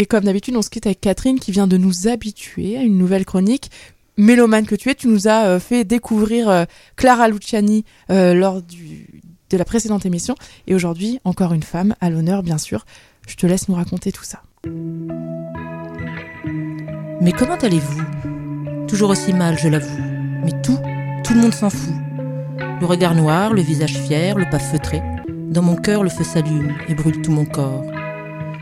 Et comme d'habitude, on se quitte avec Catherine qui vient de nous habituer à une nouvelle chronique. Mélomane que tu es, tu nous as euh, fait découvrir euh, Clara Luciani euh, lors de la précédente émission. Et aujourd'hui, encore une femme à l'honneur, bien sûr. Je te laisse nous raconter tout ça. Mais comment allez-vous? Toujours aussi mal, je l'avoue. Mais tout, tout le monde s'en fout. Le regard noir, le visage fier, le pas feutré. Dans mon cœur, le feu s'allume et brûle tout mon corps.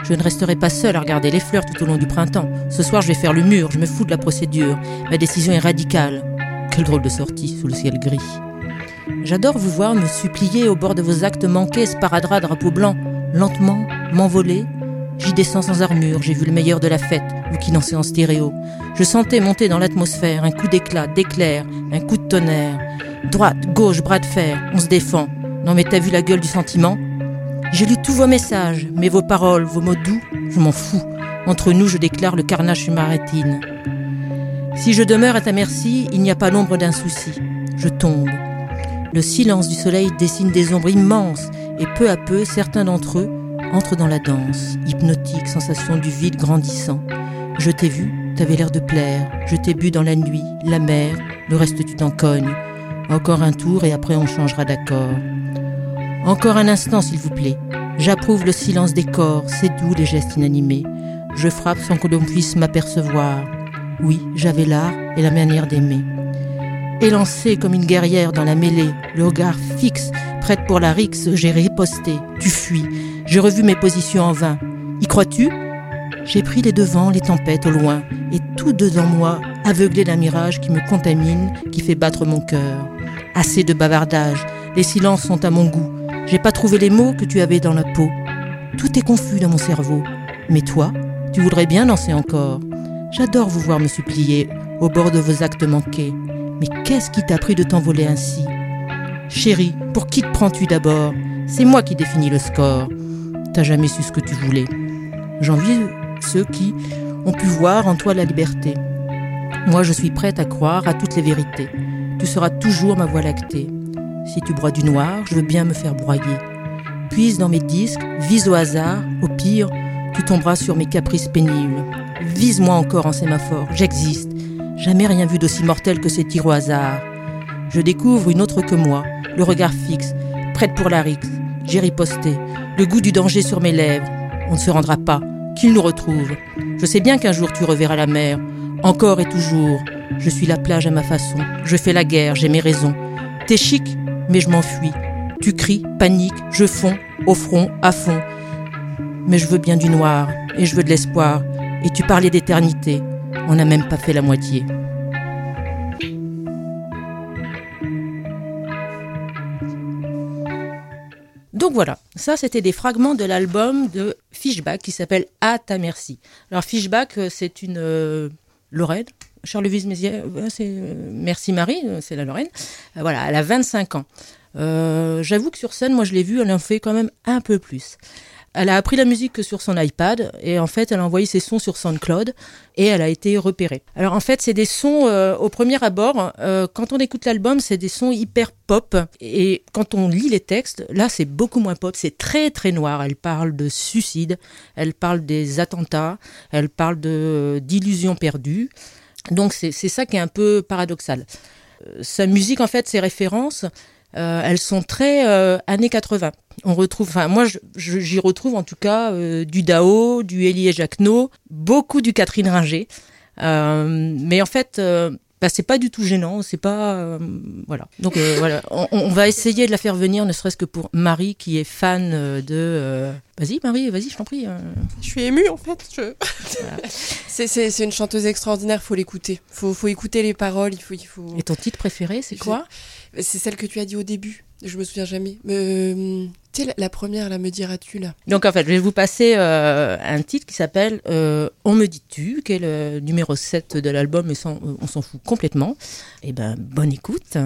Je ne resterai pas seule à regarder les fleurs tout au long du printemps. Ce soir, je vais faire le mur, je me fous de la procédure. Ma décision est radicale. Quelle drôle de sortie sous le ciel gris. J'adore vous voir me supplier au bord de vos actes manqués, sparadrap, drapeau blanc, lentement, m'envoler. J'y descends sans armure, j'ai vu le meilleur de la fête, vous qui dansez en stéréo. Je sentais monter dans l'atmosphère un coup d'éclat, d'éclair, un coup de tonnerre. Droite, gauche, bras de fer, on se défend. Non mais t'as vu la gueule du sentiment? J'ai lu tous vos messages, mais vos paroles, vos mots doux, je m'en fous. Entre nous, je déclare le carnage sur. Si je demeure à ta merci, il n'y a pas l'ombre d'un souci. Je tombe. Le silence du soleil dessine des ombres immenses, et peu à peu, certains d'entre eux entrent dans la danse, hypnotique, sensation du vide grandissant. Je t'ai vu, t'avais l'air de plaire. Je t'ai bu dans la nuit, la mer, le reste tu t'en cognes. Encore un tour et après on changera d'accord. Encore un instant, s'il vous plaît. J'approuve le silence des corps, c'est doux les gestes inanimés. Je frappe sans que l'on puisse m'apercevoir. Oui, j'avais l'art et la manière d'aimer. Élancée comme une guerrière dans la mêlée, le regard fixe, prête pour la rixe, j'ai riposté. Tu fuis. J'ai revu mes positions en vain. Y crois-tu? J'ai pris les devants, les tempêtes au loin, et tout dedans moi, aveuglé d'un mirage qui me contamine, qui fait battre mon cœur. Assez de bavardage, les silences sont à mon goût. J'ai pas trouvé les mots que tu avais dans la peau. Tout est confus dans mon cerveau. Mais toi, tu voudrais bien danser encore. J'adore vous voir me supplier au bord de vos actes manqués. Mais qu'est-ce qui t'a pris de t'envoler ainsi? Chérie, pour qui te prends-tu d'abord? C'est moi qui définis le score. T'as jamais su ce que tu voulais. J'envie ceux qui ont pu voir en toi la liberté. Moi, je suis prête à croire à toutes les vérités. Tu seras toujours ma voie lactée. Si tu broies du noir, je veux bien me faire broyer. Puise dans mes disques, vise au hasard, au pire, tu tomberas sur mes caprices pénibles. Vise-moi encore en sémaphore, j'existe. Jamais rien vu d'aussi mortel que ces tirs au hasard. Je découvre une autre que moi, le regard fixe, prête pour la rixe. J'ai riposté, le goût du danger sur mes lèvres. On ne se rendra pas, qu'il nous retrouve. Je sais bien qu'un jour tu reverras la mer, encore et toujours. Je suis la plage à ma façon, je fais la guerre, j'ai mes raisons. T'es chic, mais je m'enfuis. Tu cries, panique, je fonds, au front, à fond. Mais je veux bien du noir, et je veux de l'espoir, et tu parlais d'éternité. On n'a même pas fait la moitié. Donc voilà, ça c'était des fragments de l'album de Fishback qui s'appelle À ta merci. Alors Fishback, euh, c'est une euh, Charleville-Mézières, euh, c'est Merci Marie, c'est la Lorraine. voilà, elle a 25 ans. J'avoue que sur scène, moi je l'ai vue, elle en fait quand même un peu plus. Elle a appris la musique sur son iPad et en fait elle a envoyé ses sons sur SoundCloud et elle a été repérée. Alors en fait c'est des sons euh, au premier abord, euh, quand on écoute l'album c'est des sons hyper pop et quand on lit les textes, là c'est beaucoup moins pop, c'est très très noir. Elle parle de suicide, elle parle des attentats, elle parle d'illusions perdues. Donc c'est ça qui est un peu paradoxal. Euh, sa musique en fait, ses références, elles sont très années 80 on retrouve, enfin moi j'y retrouve en tout cas euh, du Dao, du Elie Jacquenot, beaucoup du Catherine Ringer. Euh, mais en fait, euh, bah, c'est pas du tout gênant, c'est pas voilà. Donc voilà, on, va essayer de la faire venir, ne serait-ce que pour Marie qui est fan de. Vas-y Marie, vas-y, je t'en prie. Je suis émue en fait. Je... c'est une chanteuse extraordinaire, faut l'écouter. Faut faut écouter les paroles, il faut il faut. Et ton titre préféré, c'est quoi? C'est celle que tu as dit au début. Je me souviens jamais. Euh, tu sais, la, première, là, me diras-tu, là Donc, en fait, je vais vous passer euh, un titre qui s'appelle euh, On me dit-tu, qui est le numéro 7 de l'album, mais sans, on s'en fout complètement. Eh ben, bonne écoute.